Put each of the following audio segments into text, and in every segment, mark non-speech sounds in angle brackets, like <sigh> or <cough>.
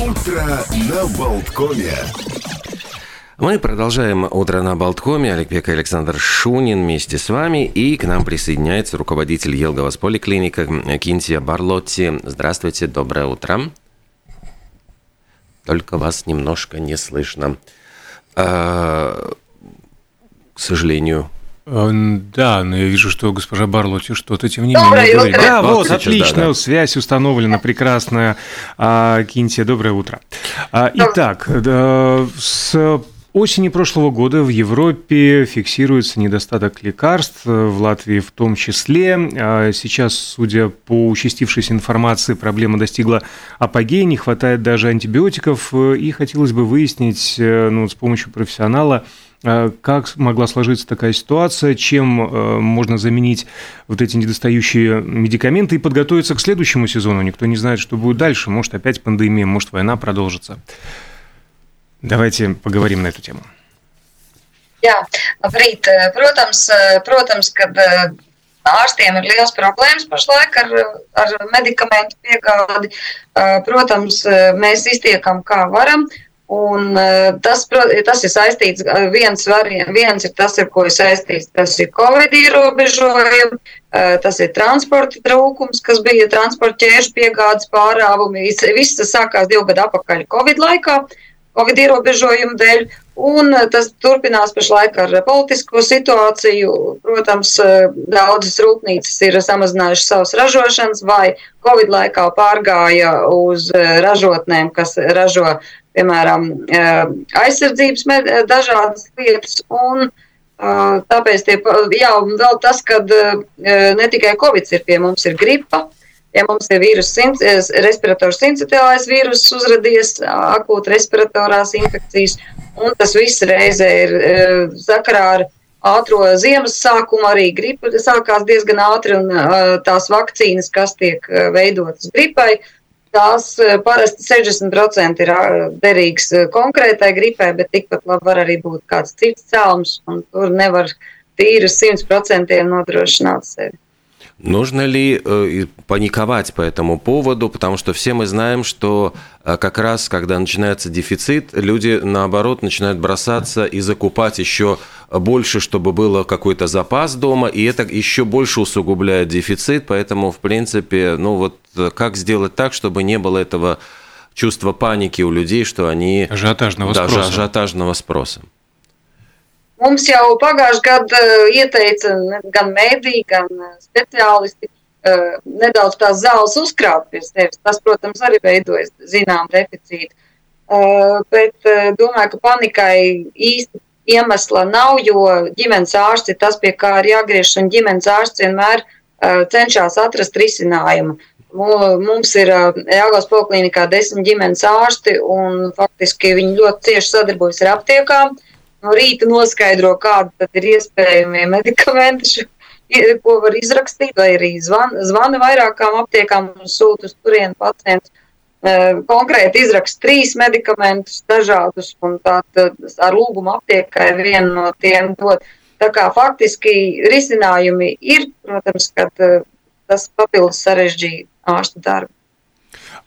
Утро на Болткоме. Мы продолжаем «Утро на Болткоме». Олег Пек и Александр Шунин вместе с вами. И к нам присоединяется руководитель Елговас поликлиника Кинтия Барлотти. Здравствуйте, доброе утро. Только вас немножко не слышно. А, к сожалению, Да, но я вижу, что госпожа Барлотти что-то тем не Доброе менее говорит. утро. Да, Вот сейчас, отлично, да, да. связь установлена, прекрасная. А, Кинтия, доброе утро. А, Итак, да, с осени прошлого года в Европе фиксируется недостаток лекарств, э, в Латвии в том числе. А Сейчас, судя по участившейся информации, проблема достигла апогея, не хватает даже антибиотиков, э, и хотелось бы выяснить э, ну, с помощью профессионала, Как могла сложиться такая ситуация? Чем э, можно заменить вот эти недостающие медикаменты и подготовиться к следующему сезону? Никто не знает, что будет дальше. Может, опять пандемия, может, война продолжится. Давайте поговорим на эту тему. Jā, labrīt. Eh, Protams, protams kad ārstiem ir liels problēmas pašlaik ar, ar medikamentu piegādi. Protams, mēs iztiekam kā varam. Un eh, tas, tas ir saistīts, eh, viens, vari, viens ir tas, ar ko ir saistīts, tas ir Covid ierobežojumi, eh, tas ir transporta trūkums, kas bija transporta ķēžu piegādes pārāvumi. Viss tas sākās divu gadu atpakaļ Covid laikā. Covid ierobežojumu dēļ, un tas turpinās pašlaik ar politisko situāciju. Protams, daudzas rūpnīcas ir samazinājušas savas ražošanas, vai Covid laikā pārgāja uz ražotnēm, kas ražo, piemēram, eh, aizsardzības med- dažādas lietas. Un, eh, Tāpēc tie, jā, un vēl tas, ka ne tikai Covid ir pie mums, ir gripa, Ja mums ir eh, respirators sincitiālais vīrus uzradies, akūta respiratorās infekcijas, un tas viss reizē ir sakarā ar ātro ziemas sākumu, arī gripa sākās diezgan ātri, un tās vakcīnas, kas tiek veidotas gripai, tās eh, parasti 60% ir ā, derīgs eh, konkrētai gripai, bet tikpat labi var arī būt kāds cits cēlums, un tur nevar tīri uz 100% nodrošināt sevi. Нужно ли э, паниковать по этому поводу, потому что все мы знаем, что э, как раз, когда начинается дефицит, люди, наоборот, начинают бросаться и закупать еще больше, чтобы было какой-то запас дома, и это еще больше усугубляет дефицит, поэтому, в принципе, ну вот э, как сделать так, чтобы не было этого чувства паники у людей, что они... Ажиотажного Даже спроса. ажиотажного спроса. Mums jau pagājušajā gadā ieteica ne- gan mēdī, gan eh, speciālisti eh, nedaudz tās zāles uzkrāt pie sevis. Tas, protams, arī veidojas zinām deficītu. Bet domāju, ka panikai īsti iemesla nav, jo ģimenes ārsts ir tas, pie kā ir jāgriežas, un ģimenes ārsts vienmēr eh, cenšas atrast risinājumu. Mu- Mums ir Jāgaunas poliklinikā desmit ģimenes ārsti, un faktiski viņi ļoti cieši sadarbojas ar aptiekām no rīta noskaidro, kādi ir iespējamie medikamenti, ko var izrakstīt, vai arī zvana, zvana vairākām aptiekām un sūta uz turieni pacients. Konkrēti izraksta trīs medikamentus, dažādus, un tātad ar lūgumu aptiekai vienu no tiem dot. Tā kā faktiski risinājumi ir, protams, kad tas papildus sarežģīja ārsta darbu.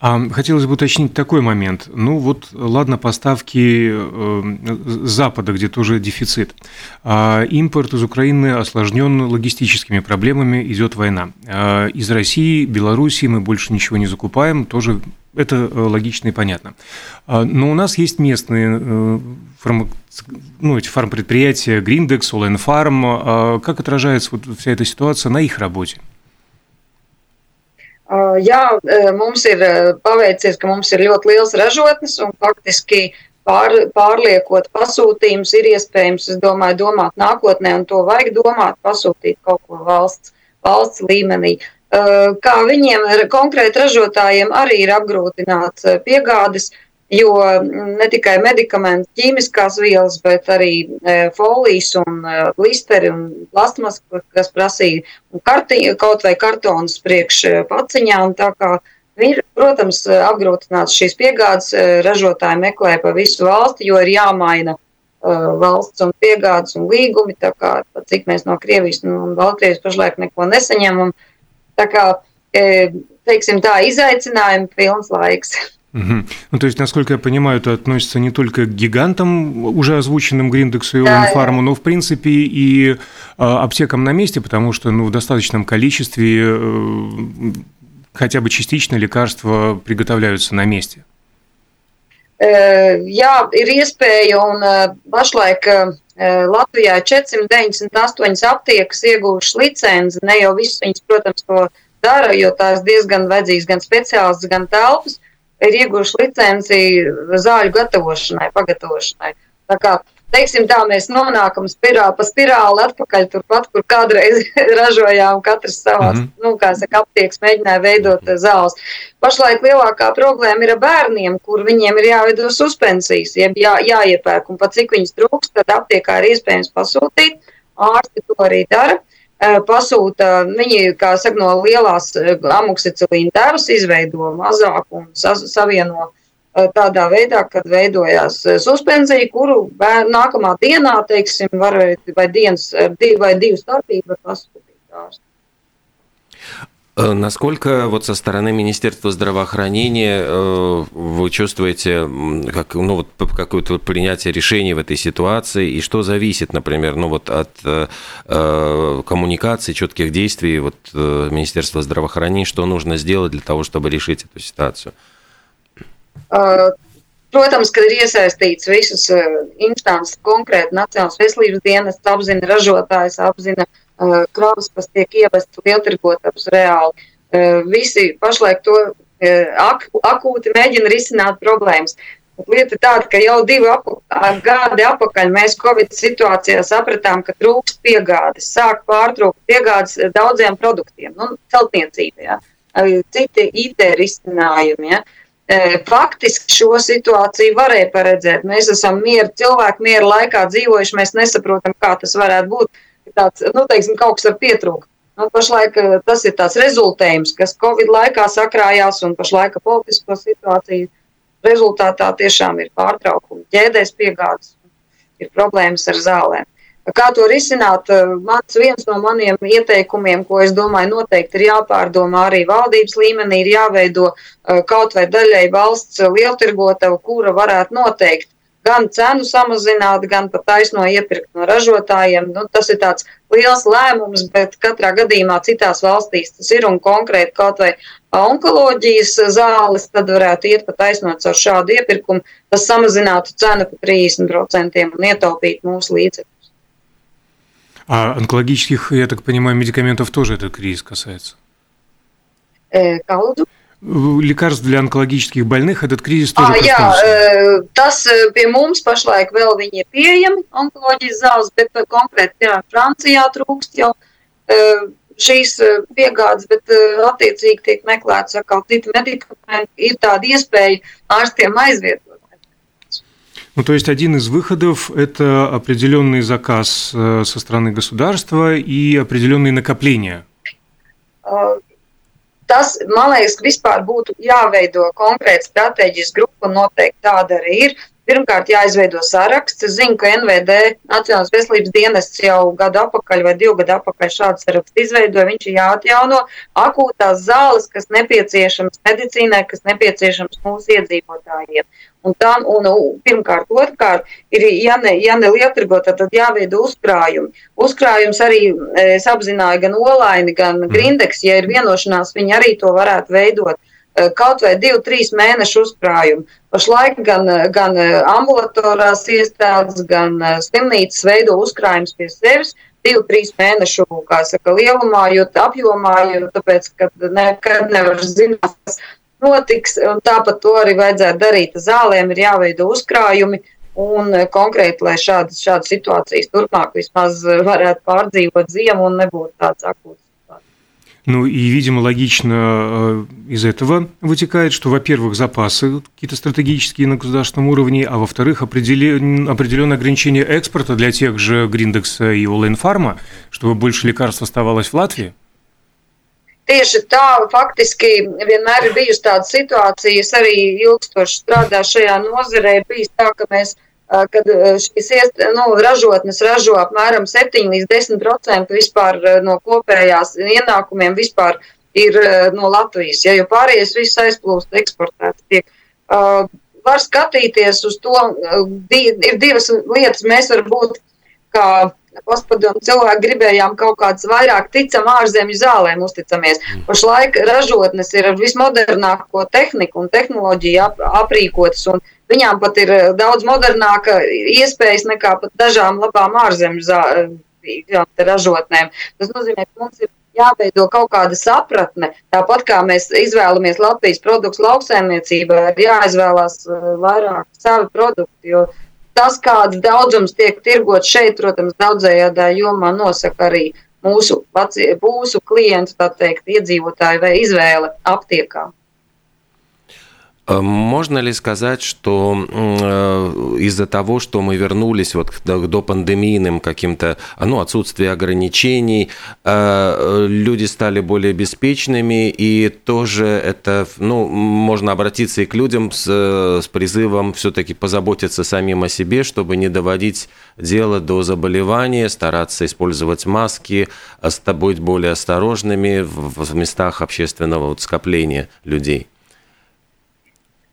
Хотелось бы уточнить такой момент. Ну вот, ладно, поставки э, Запада, где тоже дефицит. А Импорт из Украины осложнен логистическими проблемами, идет война. А Из России, Белоруссии мы больше ничего не закупаем, тоже это э, логично и понятно. А, Но у нас есть местные э, фарма- ну, эти фармпредприятия, Гриндекс, Оленфарм. А Как отражается вот вся эта ситуация на их работе? Uh, Jā, uh, mums ir uh, paveicies, ka mums ir ļoti liels ražotnes un faktiski pār, pārliekot pasūtījumus ir iespējams, es domāju, domāt nākotnē un to vajag domāt, pasūtīt kaut ko valsts, valsts līmenī. Uh, Kā viņiem, konkrēti ražotājiem, arī ir apgrūtināts uh, piegādes, jo mm, ne tikai medikamenti, ķīmiskās vielas, bet arī uh, folijas un uh, glisteri un plasmas, kas prasīja karti, kaut vai kartonus priekš eh, paciņām. Ir, protams, eh, apgrūtināts šīs piegādes, eh, ražotāji meklē pa visu valsti, jo ir jāmaina uh, valsts un piegādes un līgumi. Kā cik mēs no Krievijas un Baltkrievijas pašlaik neko nesaņemam. Tā kā, eh, teiksim tā, izaicinājumi pilns laiks. Угу. Ну, то есть, насколько я понимаю, это относится не только к гигантам, уже озвученным Гриндексу и да, Фарму, но, в принципе, и а, аптекам на месте, потому что ну, в достаточном количестве э, хотя бы частично лекарства приготовляются на месте. Jā, ir iespēja, un pašlaik Latvijā 498 aptiekas iegūšas licenci. Ne jau visas viņas, protams, to dara, jo tās diezgan vajadzīgas gan speciālists, gan telpas ir ieguvuši licenci zāļu gatavošanai, pagatavošanai. Tā kā, teiksim tā, mēs nonākam spirāli pa spirāli atpakaļ turpat, kur kādreiz <laughs> ražojām katrs savās, mm -hmm. nu, kā saka, aptieks mēģināja veidot -hmm. zāles. Pašlaik lielākā problēma ir ar bērniem, kur viņiem ir jāveido suspensijas, jeb jā, jāiepērk, un pat cik viņas trūkst, tad aptiekā ir iespējams pasūtīt. Ārsti to arī dara. Pasūta, viņi, kā saka, no lielās amoksicilīna devas izveido mazāku un savieno tādā veidā, kad veidojās suspenzija, kuru nākamā dienā, teiksim, var vai dienas, vai divu starpību pasūtīt ārstu. Э, насколько вот со стороны Министерства здравоохранения э, вы чувствуете как, ну, вот, какое-то принятие решений в этой ситуации, и что зависит, например, ну, вот от э, э коммуникации, четких действий вот, Министерства здравоохранения, что нужно сделать для того, чтобы решить эту ситуацию? Protams, ka ir iesaistīts visas instances, konkrēti Nacionālās veselības dienas, apzina ražotājs, apzina uh, kravas, kas tiek ievestas lieltirgotājus reāli. Visi pašlaik to ak akūti mēģina risināt problēmas. Lieta ir tāda, ka jau divi ap gadi atpakaļ mēs Covid situācijā sapratām, ka trūkst piegādes, sāk pārtrūkt piegādes daudziem produktiem, nu, celtniecībai, ja, citi IT risinājumi. Ja. Faktiski šo situāciju varēja paredzēt. Mēs esam mieru, cilvēku mieru laikā dzīvojuši, mēs nesaprotam, kā tas varētu būt tāds, nu, teiksim, kaut kas var pietrūkt. Nu, pašlaik tas ir tāds rezultējums, kas Covid laikā sakrājās un pašlaik politisko situāciju rezultātā tiešām ir pārtraukumi ķēdēs piegādes, ir problēmas ar zālēm. Kā to risināt? Eh, mans viens no maniem ieteikumiem, ko es domāju, noteikti ir jāpārdomā arī valdības līmenī, ir jāveido eh, kaut vai daļai valsts lieltirgotava, kura varētu noteikt gan cenu samazināt, gan pat taisno iepirkt no ražotājiem. Nu, tas ir tāds liels lēmums, bet katrā gadījumā citās valstīs tas ir un konkrēti kaut vai onkoloģijas zāles, tad varētu iet pat taisnot ar šādu iepirkumu. Tas samazinātu cenu par 30% un ietaupītu mūsu līdzekļus. А онкологических, я так понимаю, медикаментов тоже этот кризис касается? Э, kā lūdzu? лекарств для онкологических больных этот кризис тоже а, jā, tas pie mums pašlaik vēl viņi ir pieejami onkoloģijas zāles, bet konkrēti, piemēram, Francijā trūkst jau šīs piegādes, bet attiecīgi tiek meklēts atkal citi medikamenti. Ir tāda iespēja ārstiem aizvietot. Ну, то есть один из выходов – это определенный заказ со стороны государства и определенные накопления tas, man liekas, vispār būtu jāveido konkrēta stratēģijas grupa, noteikti tāda arī ir. Pirmkārt, jāizveido saraksts. Es zinu, ka NVD Nacionālās veselības dienests jau gadu atpakaļ vai divu gadu atpakaļ šādu sarakstu izveidoja. Viņš ir jāatjauno akūtās zāles, kas nepieciešams medicīnai, kas nepieciešams mūsu iedzīvotājiem. Un tā, un, pirmkārt, otrkārt, ir, ja ne, ja ne lietrigota, tad jāveido uzkrājumi. Uzkrājums arī es apzināju gan olaini, gan grindeks, ja ir vienošanās, viņi arī to varētu veidot. E, kaut vai divu, trīs mēnešu uzkrājumu. Pašlaik gan, gan ambulatorās iestādes, gan slimnīcas veido uzkrājumus pie sevis, divu, trīs mēnešu saka, lielumā, jo apjomā, jo tāpēc, ka nekad nevar zināt, kas notiks. Tāpat to arī vajadzētu darīt. Zālēm ir jāveido uzkrājumi. Un konkrēti, lai šādas, šādas situācijas turpmāk vismaz varētu pārdzīvot ziemu un nebūtu tāds akūts. Ну и, видимо, логично из этого вытекает, что, во-первых, запасы какие-то стратегические на государственном уровне, а во-вторых, определенное ограничение экспорта для тех же Гриндекса и Олейнфарма, чтобы больше лекарств оставалось в Латвии? Tieši tā, faktiski vienmēr ir bijusi tāda situācija. Es arī ilgstoši strādāju šajā nozarē. Bija tā, ka mēs, kad šīs iest, nu, ražotnes ražo apmēram 7 līdz 10% vispār no kopējās ienākumiem vispār ir no Latvijas. Ja, jo pārējais viss aizplūst eksportēts. Tiek var skatīties uz to. Ir divas lietas, mēs varam būt kā postpadomu cilvēki gribējām kaut kādas vairāk ticam ārzemju zālēm, uzticamies. Mm. Pašlaik ražotnes ir ar vismodernāko tehniku un tehnoloģiju ap, aprīkotas, un viņām pat ir daudz modernāka iespējas nekā pat dažām labām ārzemju zālēm ražotnēm. Tas nozīmē, ka mums ir jāveido kaut kāda sapratne. Tāpat kā mēs izvēlamies Latvijas produktus lauksaimniecībā, ir jāizvēlās vairāk savi produkti. Jo tas, kāds daudzums tiek tirgots šeit, protams, daudzējādā jomā nosaka arī mūsu, mūsu klientu, tā teikt, iedzīvotāju vai izvēle aptiekā. Можно ли сказать, что э, из-за того, что мы вернулись вот к допандемийным каким-то, ну, отсутствию ограничений, э, люди стали более беспечными, и тоже это, ну, можно обратиться и к людям с, с призывом все-таки позаботиться самим о себе, чтобы не доводить дело до заболевания, стараться использовать маски, быть более осторожными в местах общественного вот скопления людей?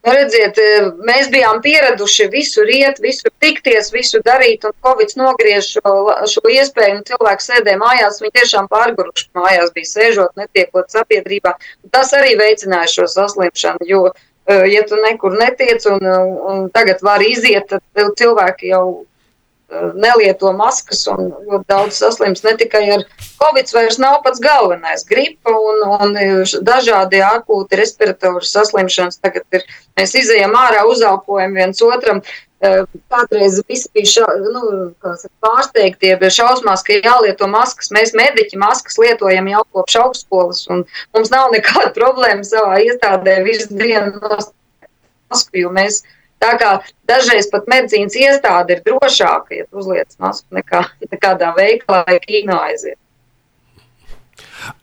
Nu, redziet, e, mēs bijām pieraduši visur iet, visur tikties, visu darīt, un Covid nogriež šo, šo iespēju, un cilvēki sēdēja mājās, viņi tiešām pārguruši mājās bija sēžot, netiekot sabiedrībā. Tas arī veicināja šo saslimšanu, jo, e, ja tu nekur netiec un, un tagad var iziet, tad cilvēki jau nelieto maskas un ļoti daudz saslims ne tikai ar covid, vairs nav pats galvenais. Gripa un, un dažādi akūti respiratori saslimšanas tagad ir. Mēs izējām ārā, uzelpojam viens otram. Kādreiz visi bija ša, nu, pārsteigti, bija šausmās, ka jālieto maskas. Mēs, mediķi, maskas lietojam jau kopš augstskolas, un mums nav nekāda problēma savā iestādē visu dienu masku, jo mēs mēs Tā kā dažreiz pat medicīnas iestāde ir drošāka, ja uzliec masku nekā nekādā veikalā vai kino aiziet.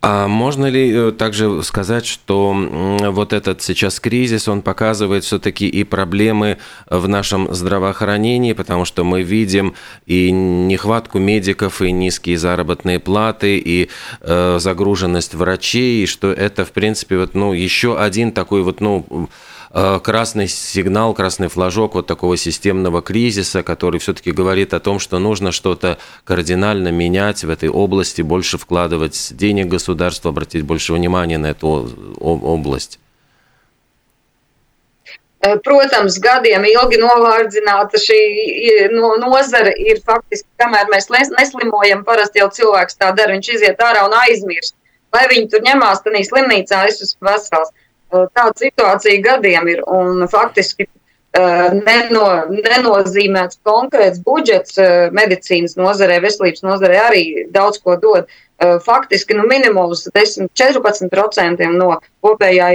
А можно ли э, также сказать, что вот этот сейчас кризис, он показывает все-таки и проблемы в нашем здравоохранении, потому что мы видим и нехватку медиков, и низкие заработные платы, и э, загруженность врачей, и что это, в принципе, вот, ну, еще один такой вот, ну, красный сигнал, красный флажок вот такого системного кризиса, который все-таки говорит о том, что нужно что-то кардинально менять в этой области, больше вкладывать денег государства, обратить больше внимания на эту область? Э, protams, gadiem ilgi novārdzināta šī no, nozara ir faktiski, kamēr mēs neslimojam, parasti jau cilvēks tā dara, viņš iziet ārā un aizmirst. Vai viņi tur ņemās, tad slimnīcā es esmu vesels. Tāda situācija gadiem ir un faktiski neno, nenozīmēts konkrēts budžets medicīnas nozarē, veselības nozarē arī daudz ko dod. Faktiski nu, minimums 10-14% no kopējā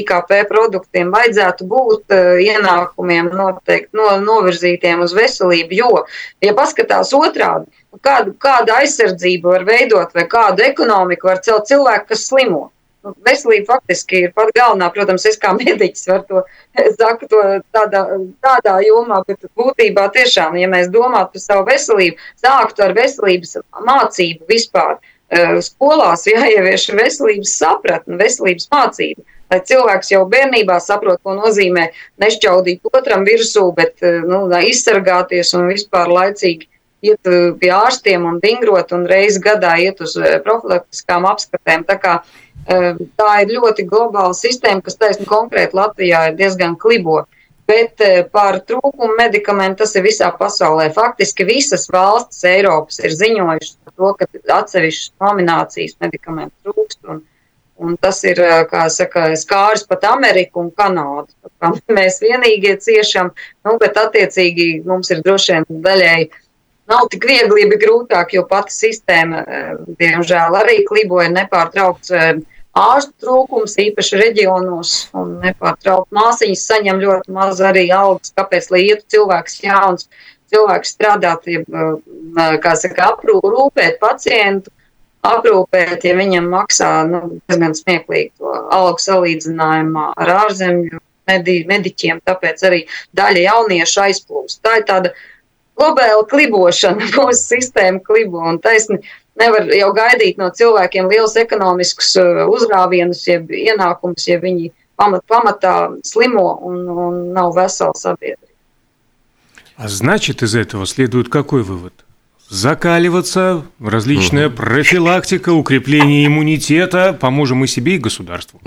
IKP produktiem vajadzētu būt ienākumiem noteikti no, novirzītiem uz veselību. Jo, ja paskatās otrādi, kādu, kādu aizsardzību var veidot vai kādu ekonomiku var celt cilvēku, kas slimo. Nu, veselība faktiski ir pat galvenā. Protams, es kā mediķis varu to <laughs> saku to tādā, tādā jomā, bet būtībā tiešām, ja mēs domātu par savu veselību, sāktu ar veselības mācību vispār. Eh, skolās <laughs> jāievieš veselības sapratne, veselības mācība, lai cilvēks jau bērnībā saprot, ko nozīmē nešķaudīt otram virsū, bet eh, nu, izsargāties un vispār laicīgi iet eh, pie ārstiem un vingrot un reizi gadā iet uz profilaktiskām apskatēm. Tā kā Tā ir ļoti globāla sistēma, kas taisnība konkrēti Latvijā ir diezgan klibo. Bet par trūkumu medikamentu tas ir visā pasaulē. Faktiski visas valstis Eiropas ir ziņojušas par to, ka atsevišķas nominācijas medikamentu trūkst. Un, un tas ir, kā saka, skāris pat Ameriku un Kanādu. Mēs vienīgie ciešam, nu, bet attiecīgi mums ir droši vien daļēji nav tik viegli, bija grūtāk, jo pati sistēma, diemžēl, arī kliboja nepārtraukts ārstu trūkums, īpaši reģionos, un nepārtraukti māsīņas saņem ļoti maz arī algas, kāpēc, lai ietu cilvēks jauns, cilvēks strādāt, kā saka, aprūpēt pacientu, aprūpēt, ja viņam maksā, nu, diezgan smieklīgi to algu salīdzinājumā ar ārzemju medi, mediķiem, tāpēc arī daļa jauniešu aizplūst. Tā ir tāda globāla klibošana, mūsu sistēma klibo un taisni nevar jau gaidīt no cilvēkiem liels ekonomiskus uh, uzrāvienus, jeb ienākumus, ja viņi pamat, pamatā slimo un, un nav vesela sabiedrība. А значит, из этого следует какой вывод? Закаливаться, различная угу. профилактика, укрепление иммунитета, поможем и себе, и государству.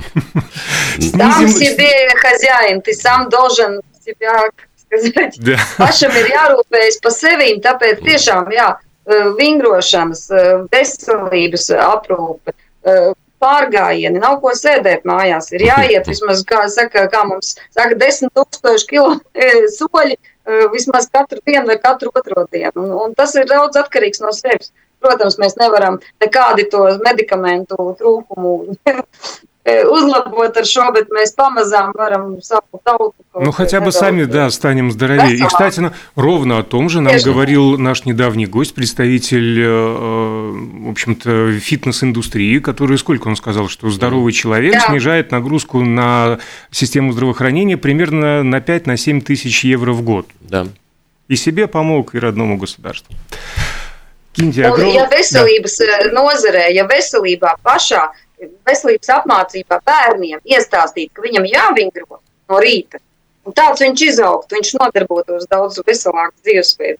Сам себе хозяин, ты сам должен себя, Tāpēc, pašam ir jārūpējas par sevi, tāpēc tiešām jā, e, vingrošanas, e, veselības aprūpe. E, pārgājieni, nav ko sēdēt mājās. Ir jāiet vismaz, kā, saka, kā mums saka, 10,000 km soļi vismaz katru dienu vai katru otro dienu. Un, un tas ir daudz atkarīgs no sevis. Protams, mēs nevaram nekādi to medikamentu trūkumu uzlabot ar šo, bet mēs varam savu. Ну, хотя бы сами, да, станем здоровее. И, кстати, ну, ровно о том же нам Конечно. говорил наш недавний гость, представитель, в общем-то, фитнес-индустрии, который, сколько он сказал, что здоровый человек да. снижает нагрузку на систему здравоохранения примерно на 5-7 тысяч евро в год. Да. И себе помог, и родному государству. Киньте, огром... Ja veselības да. nozarē, ja veselībā pašā veselības apmācībā bērniem iestāstīt, ka viņam jāvingro no rīta. Un tāds viņš izaugtu, viņš nodarbotos daudz veselāku dzīvesveidu.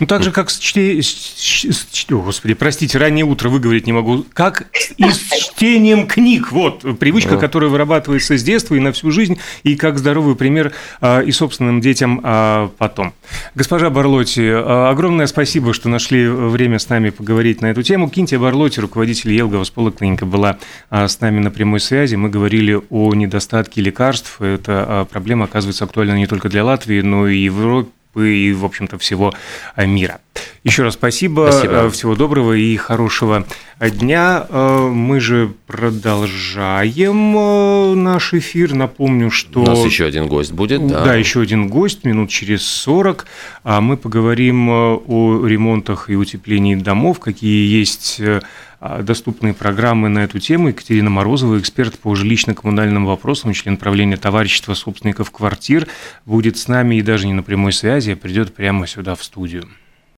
Ну, так же, как с, чте... с, господи, простите, раннее утро выговорить не могу. Как и с чтением книг. Вот, привычка, да. которая вырабатывается с детства и на всю жизнь, и как здоровый пример а, и собственным детям а, потом. Госпожа Барлотти, а, огромное спасибо, что нашли время с нами поговорить на эту тему. Кинтия Барлотти, руководитель Елгова Сполоклиника, была с нами на прямой связи. Мы говорили о недостатке лекарств. Эта проблема оказывается актуальна не только для Латвии, но и Европе и, в общем-то, всего э, мира. Еще раз спасибо, спасибо. Э, всего доброго и хорошего дня. Э, мы же продолжаем наш эфир. Напомню, что... У нас еще один гость будет, да? Да, еще один гость, минут через 40. А мы поговорим о ремонтах и утеплении домов, какие есть доступные программы на эту тему. Екатерина Морозова, эксперт по жилищно-коммунальным вопросам, член правления товарищества собственников квартир, будет с нами и даже не на прямой связи, а придет прямо сюда в студию.